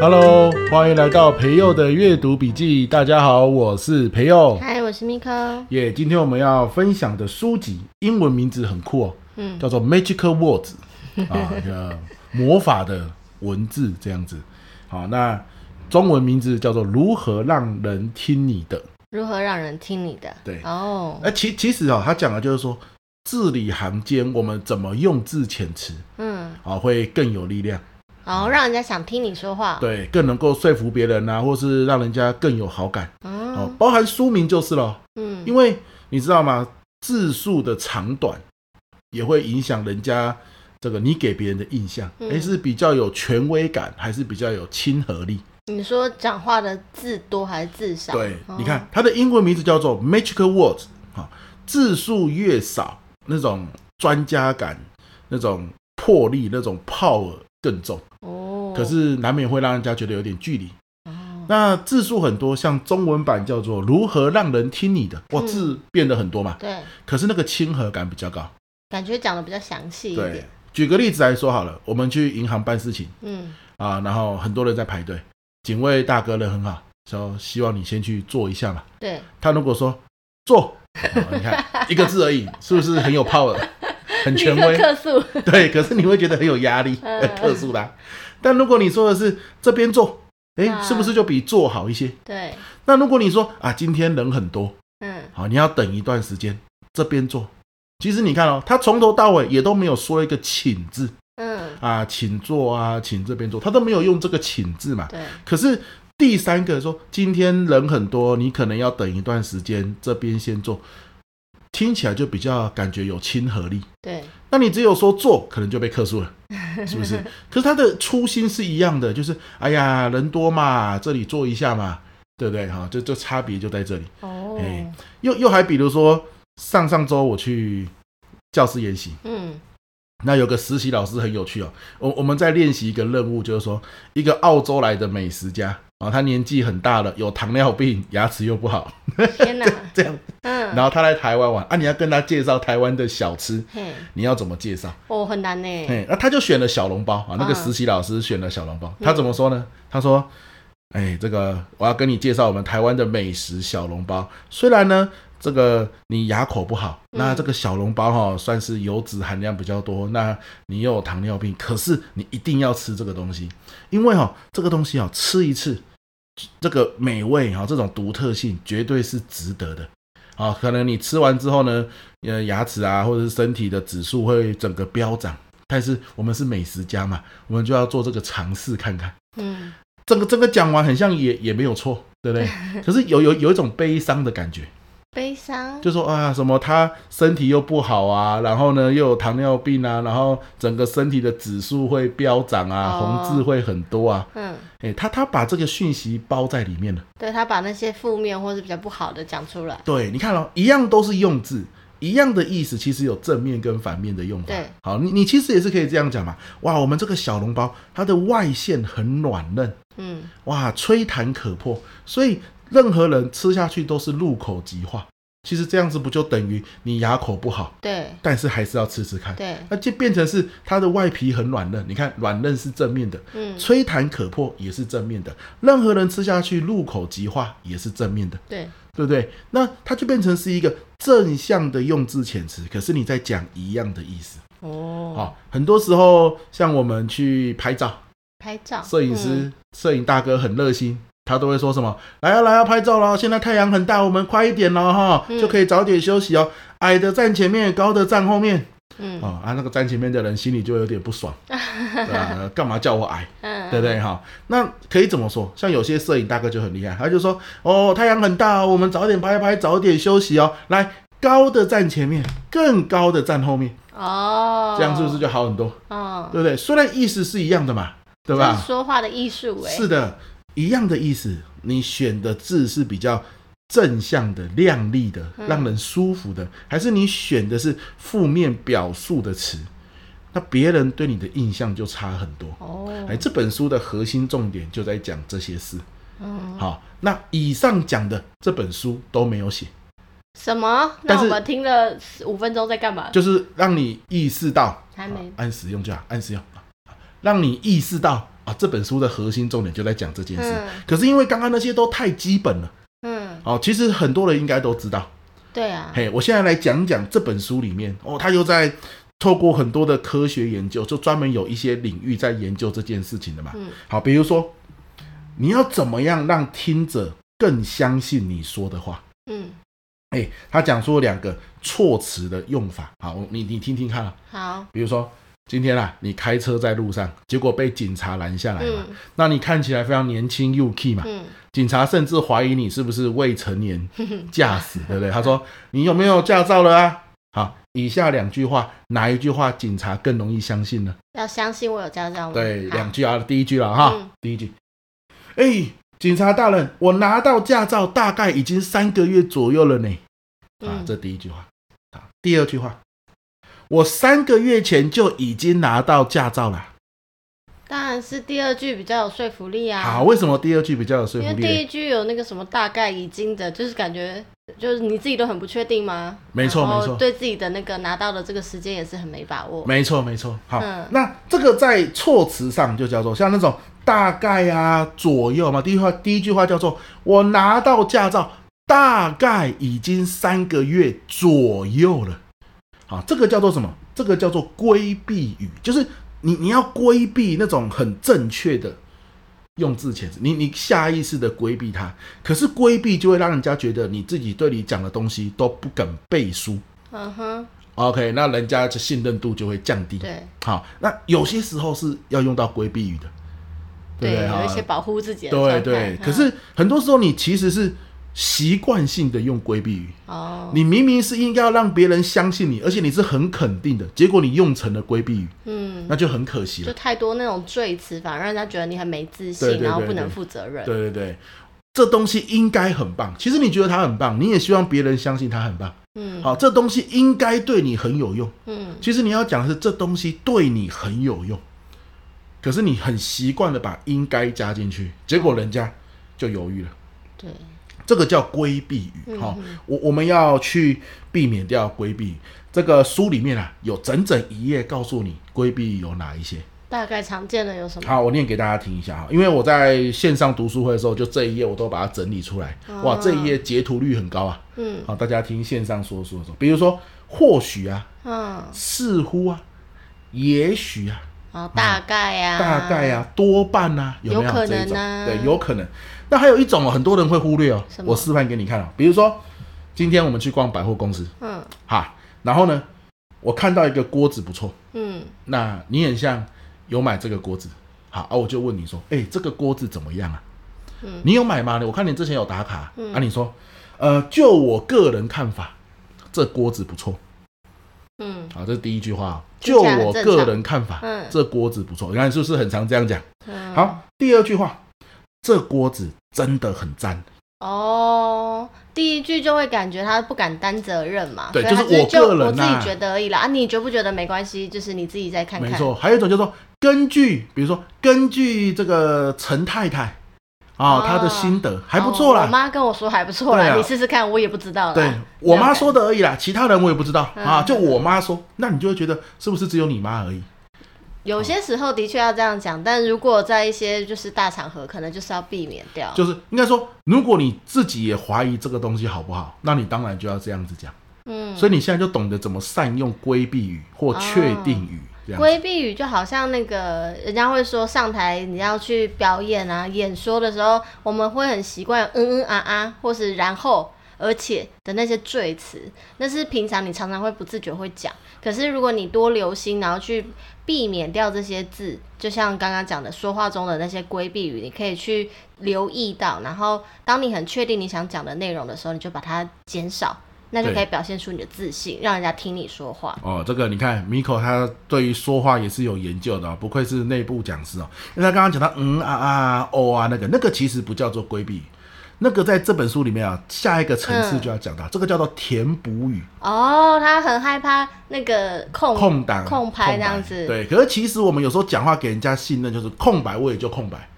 Hello，欢迎来到培佑的阅读笔记。大家好，我是培佑。嗨，我是 Miko。耶，今天我们要分享的书籍，英文名字很酷哦，嗯，叫做 Magical Words 啊，一个魔法的文字这样子。好，那中文名字叫做如何让人听你的？如何让人听你的？对，哦，那其其实啊，他讲的就是说，字里行间我们怎么用字遣词，嗯，啊，会更有力量。然后让人家想听你说话，对，更能够说服别人啊，或是让人家更有好感。嗯、哦，包含书名就是了。嗯，因为你知道吗？字数的长短也会影响人家这个你给别人的印象，哎、嗯，是比较有权威感，还是比较有亲和力？你说讲话的字多还是字少？对，哦、你看它的英文名字叫做 Magical Words，哈、哦，字数越少，那种专家感、那种魄力、那种 power 更重。可是难免会让人家觉得有点距离。哦，那字数很多，像中文版叫做“如何让人听你的”，哇，字变得很多嘛。对。可是那个亲和感比较高，感觉讲的比较详细一点。对。举个例子来说好了，我们去银行办事情，嗯，啊，然后很多人在排队，警卫大哥人很好，说希望你先去坐一下嘛。对。他如果说坐，你看 一个字而已，是不是很有 power，很权威？特殊。对。可是你会觉得很有压力，呃，特殊啦。但如果你说的是这边坐，哎，是不是就比坐好一些？对。那如果你说啊，今天人很多，嗯，好，你要等一段时间，这边坐。其实你看哦，他从头到尾也都没有说一个请字，嗯，啊，请坐啊，请这边坐，他都没有用这个请字嘛。对。可是第三个说，今天人很多，你可能要等一段时间，这边先坐。听起来就比较感觉有亲和力，对。那你只有说做，可能就被克诉了，是不是？可是他的初心是一样的，就是哎呀，人多嘛，这里坐一下嘛，对不对？哈，这这差别就在这里。哦。哎，又又还比如说，上上周我去教师研习，嗯，那有个实习老师很有趣哦，我我们在练习一个任务，就是说一个澳洲来的美食家。啊，他年纪很大了，有糖尿病，牙齿又不好。天哪，这样，嗯，然后他来台湾玩啊，你要跟他介绍台湾的小吃，你要怎么介绍？哦，很难呢。嘿，那他就选了小笼包啊，那个实习老师选了小笼包，他怎么说呢？他说，哎，这个我要跟你介绍我们台湾的美食小笼包，虽然呢。这个你牙口不好，那这个小笼包哈、哦、算是油脂含量比较多，那你又有糖尿病，可是你一定要吃这个东西，因为哈、哦、这个东西啊、哦、吃一次，这个美味哈、哦、这种独特性绝对是值得的啊、哦。可能你吃完之后呢，呃牙齿啊或者是身体的指数会整个飙涨，但是我们是美食家嘛，我们就要做这个尝试看看。嗯，这个这个讲完很像也也没有错，对不对？可是有有有一种悲伤的感觉。悲伤，就说啊，什么他身体又不好啊，然后呢又有糖尿病啊，然后整个身体的指数会飙涨啊，哦、红字会很多啊。嗯，哎，他他把这个讯息包在里面了。对，他把那些负面或是比较不好的讲出来。对，你看哦，一样都是用字，一样的意思，其实有正面跟反面的用法。对，好，你你其实也是可以这样讲嘛。哇，我们这个小笼包，它的外馅很软嫩，嗯，哇，吹弹可破，所以。任何人吃下去都是入口即化，其实这样子不就等于你牙口不好？对，但是还是要吃吃看。对，那就变成是它的外皮很软嫩，你看软嫩是正面的，嗯，吹弹可破也是正面的。任何人吃下去入口即化也是正面的，对，对不对？那它就变成是一个正向的用字遣词，可是你在讲一样的意思。哦，好，很多时候像我们去拍照，拍照，摄影师、摄影大哥很热心。他都会说什么？来啊来啊，拍照了！现在太阳很大，我们快一点了哈，就可以早点休息哦。矮的站前面，高的站后面。嗯，啊，那个站前面的人心里就有点不爽，对吧？干嘛叫我矮？对不对哈？那可以怎么说？像有些摄影大哥就很厉害，他就说：哦，太阳很大，我们早点拍拍，早点休息哦。来，高的站前面，更高的站后面。哦，这样是不是就好很多？哦，对不对？虽然意思是一样的嘛，对吧？说话的艺术，哎，是的。一样的意思，你选的字是比较正向的、亮丽的、让人舒服的，还是你选的是负面表述的词？那别人对你的印象就差很多。哦，哎，这本书的核心重点就在讲这些事。嗯，好，那以上讲的这本书都没有写什么？那我们听了五分钟在干嘛？就是让你意识到，还没按使用就好，按使用，让你意识到。啊，这本书的核心重点就在讲这件事。嗯、可是因为刚刚那些都太基本了，嗯，哦，其实很多人应该都知道。对啊，嘿，我现在来讲讲这本书里面哦，他又在透过很多的科学研究，就专门有一些领域在研究这件事情的嘛。嗯，好，比如说你要怎么样让听者更相信你说的话？嗯，哎，他讲出了两个措辞的用法。好，你你听听看啊。好，比如说今天啊，你开车在路上，结果被警察拦下来嘛，嗯、那你看起来非常年轻又 key 嘛。嗯警察甚至怀疑你是不是未成年 驾驶，对不对？他说：“你有没有驾照了啊？”好，以下两句话，哪一句话警察更容易相信呢？要相信我有驾照吗？对，两句啊，第一句了哈，嗯、第一句，哎，警察大人，我拿到驾照大概已经三个月左右了呢。啊，这第一句话。好，第二句话，我三个月前就已经拿到驾照了。当然是第二句比较有说服力啊！好，为什么第二句比较有说服力？因为第一句有那个什么大概已经的，就是感觉就是你自己都很不确定吗？没错，没错，对自己的那个拿到的这个时间也是很没把握。没错，没错。好，嗯、那这个在措辞上就叫做像那种大概啊、左右嘛。第一句话，第一句话叫做我拿到驾照大概已经三个月左右了。好，这个叫做什么？这个叫做规避语，就是。你你要规避那种很正确的用字遣词，你你下意识的规避它，可是规避就会让人家觉得你自己对你讲的东西都不敢背书。嗯哼。OK，那人家的信任度就会降低。对。好，那有些时候是要用到规避语的，对，对，有一些保护自己的。对对。可是很多时候你其实是。习惯性的用规避语哦，你明明是应该要让别人相信你，而且你是很肯定的，结果你用成了规避语，嗯，那就很可惜了。就太多那种赘词，反而让人家觉得你很没自信，然后不能负责任。对对对，这东西应该很棒。其实你觉得它很棒，你也希望别人相信它很棒。嗯，好，这东西应该对你很有用。嗯，其实你要讲的是这东西对你很有用，可是你很习惯的把应该加进去，结果人家就犹豫了。对。这个叫规避语，哈、我我们要去避免掉规避语。这个书里面啊，有整整一页告诉你规避语有哪一些，大概常见的有什么？好，我念给大家听一下哈，因为我在线上读书会的时候，就这一页我都把它整理出来。哦、哇，这一页截图率很高啊。嗯，好，大家听线上说书的时候，比如说或许啊，嗯，似乎啊，也许啊。哦，大概呀、啊，大概呀、啊，多半呐、啊，有没有，有可能呢、啊？对，有可能。那还有一种哦，很多人会忽略哦。我示范给你看哦。比如说，今天我们去逛百货公司，嗯，哈，然后呢，我看到一个锅子不错，嗯，那你很像有买这个锅子，好，啊，我就问你说，哎，这个锅子怎么样啊？嗯，你有买吗？我看你之前有打卡，嗯、啊，你说，呃，就我个人看法，这锅子不错。嗯，好，这是第一句话。就我个人看法，嗯，这锅子不错。你看是不是很常这样讲？嗯，好，第二句话，这锅子真的很赞。哦，第一句就会感觉他不敢担责任嘛。对，就是我个人、啊、我自己觉得而已啦。啊，你觉不觉得没关系？就是你自己再看看。没错，还有一种就是说，根据，比如说，根据这个陈太太。哦，他的心得还不错啦。我妈跟我说还不错啦，你试试看，我也不知道。对，我妈说的而已啦，其他人我也不知道啊。就我妈说，那你就会觉得是不是只有你妈而已？有些时候的确要这样讲，但如果在一些就是大场合，可能就是要避免掉。就是应该说，如果你自己也怀疑这个东西好不好，那你当然就要这样子讲。嗯，所以你现在就懂得怎么善用规避语或确定语。规避语就好像那个人家会说上台你要去表演啊演说的时候，我们会很习惯嗯嗯啊啊，或是然后而且的那些赘词，那是平常你常常会不自觉会讲。可是如果你多留心，然后去避免掉这些字，就像刚刚讲的说话中的那些规避语，你可以去留意到。然后当你很确定你想讲的内容的时候，你就把它减少。那就可以表现出你的自信，对让人家听你说话。哦，这个你看，Miko 他对于说话也是有研究的，不愧是内部讲师哦。因为他刚刚讲到嗯啊啊哦啊那个，那个其实不叫做规避，那个在这本书里面啊，下一个层次就要讲到，嗯、这个叫做填补语。哦，他很害怕那个空空档空拍这样子。对，可是其实我们有时候讲话给人家信任，就是空白我也就空白。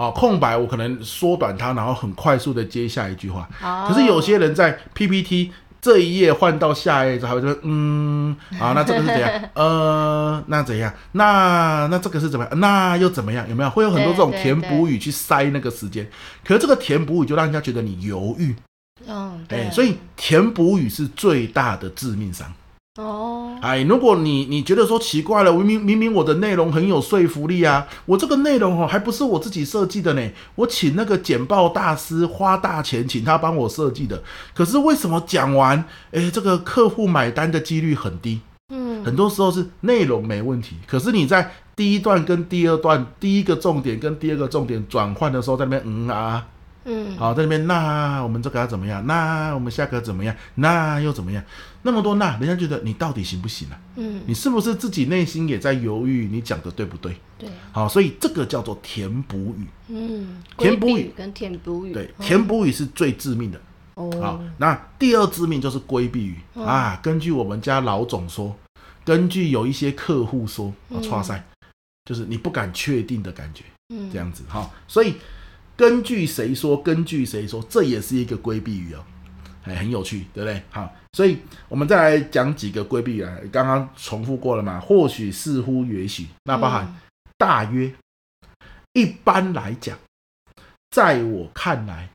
哦，空白我可能缩短它，然后很快速的接下一句话。哦、可是有些人在 PPT 这一页换到下一页之后，就会嗯，啊，那这个是怎样？呃，那怎样？那那这个是怎么样？那又怎么样？有没有？会有很多这种填补语去塞那个时间，可是这个填补语就让人家觉得你犹豫。嗯，对，欸，所以填补语是最大的致命伤。哦，哎，如果你你觉得说奇怪了，明明明明我的内容很有说服力啊，我这个内容哦还不是我自己设计的呢，我请那个简报大师花大钱请他帮我设计的，可是为什么讲完，哎，这个客户买单的几率很低？嗯，很多时候是内容没问题，可是你在第一段跟第二段，第一个重点跟第二个重点转换的时候，在那边嗯啊。嗯，好，在那边，那我们这个要怎么样？那我们下个怎么样？那又怎么样？那么多那，人家觉得你到底行不行啊？嗯，你是不是自己内心也在犹豫？你讲的对不对？对，好，所以这个叫做填补语。嗯，填补语跟填补语，对，填补语是最致命的。哦，好，那第二致命就是规避语啊。根据我们家老总说，根据有一些客户说啊，剉赛，就是你不敢确定的感觉。嗯，这样子哈，所以。根据谁说？根据谁说？这也是一个规避语哦，哎，很有趣，对不对？好，所以我们再来讲几个规避语啊。刚刚重复过了嘛？或许、似乎、也许，那包含大约、一般来讲，在我看来，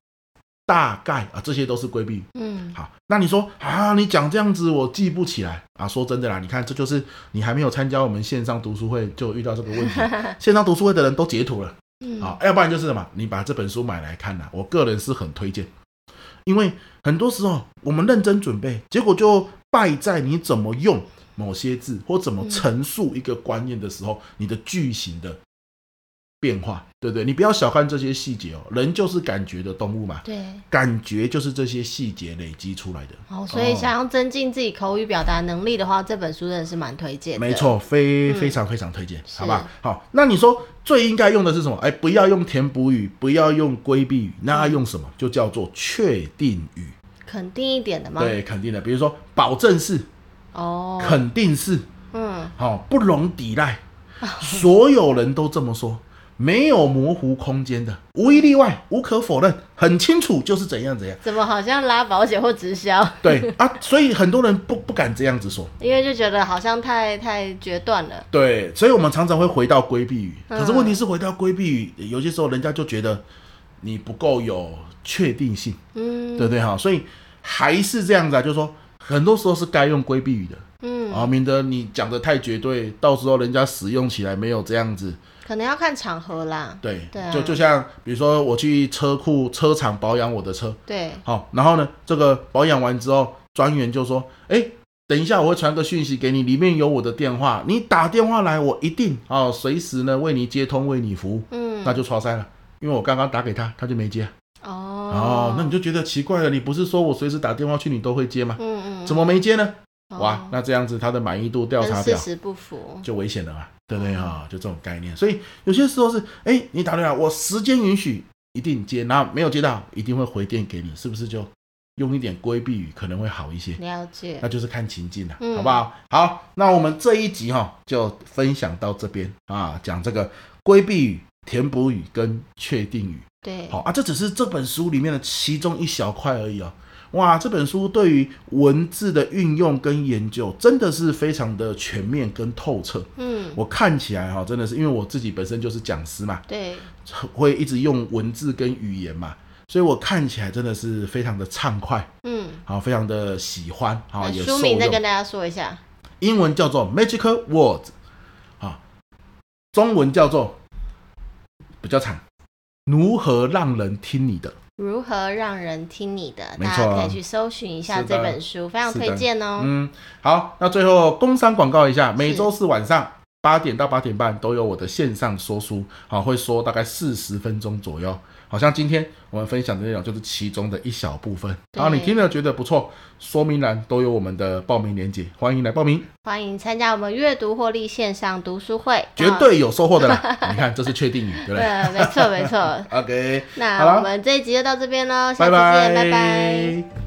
大概啊，这些都是规避语。嗯，好，那你说啊，你讲这样子，我记不起来啊。说真的啦，你看，这就是你还没有参加我们线上读书会，就遇到这个问题。线上读书会的人都截图了。嗯，好，要不然就是什么？你把这本书买来看呐，我个人是很推荐，因为很多时候我们认真准备，结果就败在你怎么用某些字或怎么陈述一个观念的时候，你的句型的。变化，对不对？你不要小看这些细节哦，人就是感觉的动物嘛。对，感觉就是这些细节累积出来的。哦，所以想要增进自己口语表达能力的话，这本书真的是蛮推荐的。没错，非非常非常推荐，好吧？好，那你说最应该用的是什么？哎，不要用填补语，不要用规避语，那要用什么？就叫做确定语。肯定一点的吗？对，肯定的。比如说，保证是，哦，肯定是，嗯，好，不容抵赖，所有人都这么说。没有模糊空间的，无一例外，无可否认，很清楚就是怎样怎样。怎么好像拉保险或直销？对啊，所以很多人不不敢这样子说，因为就觉得好像太太决断了。对，所以我们常常会回到规避语，嗯、可是问题是回到规避语，有些时候人家就觉得你不够有确定性，嗯，对不对哈？所以还是这样子啊，就是说很多时候是该用规避语的，嗯，啊，免得你讲的太绝对，到时候人家使用起来没有这样子。可能要看场合啦。对，对啊，就就像比如说我去车库车厂保养我的车，对，好，然后呢，这个保养完之后，专员就说：“哎，等一下我会传个讯息给你，里面有我的电话，你打电话来，我一定哦，随时呢为你接通，为你服务。”嗯，那就剉赛了，因为我刚刚打给他，他就没接。哦，哦，那你就觉得奇怪了，你不是说我随时打电话去你都会接吗？嗯嗯，怎么没接呢？哇，那这样子他的满意度调查表事实不符，就危险了嘛，对不对哈？就这种概念，所以有些时候是，哎，你打电话，我时间允许一定接，然后没有接到，一定会回电给你，是不是就用一点规避语可能会好一些？了解，那就是看情境了，好不好？好，那我们这一集哈就分享到这边啊，讲这个规避语、填补语跟确定语。对，好啊，这只是这本书里面的其中一小块而已哦。哇，这本书对于文字的运用跟研究真的是非常的全面跟透彻。嗯，我看起来哈，真的是因为我自己本身就是讲师嘛，对，会一直用文字跟语言嘛，所以我看起来真的是非常的畅快。嗯，好，非常的喜欢。好，也书名再跟大家说一下，英文叫做 Magical Words，啊，中文叫做比较长，如何让人听你的。如何让人听你的？大家可以去搜寻一下这本书，非常推荐哦。嗯，好，那最后工商广告一下，每周四晚上八点到八点半都有我的线上说书，好，会说大概四十分钟左右。好像今天我们分享的内容就是其中的一小部分。然后你听了觉得不错，说明栏都有我们的报名链接，欢迎来报名。欢迎参加我们阅读获利线上读书会，绝对有收获的啦！你看，这是确定语，对不对？对，没错没错。OK，那我们这一集就到这边喽，下次见，拜拜。拜拜。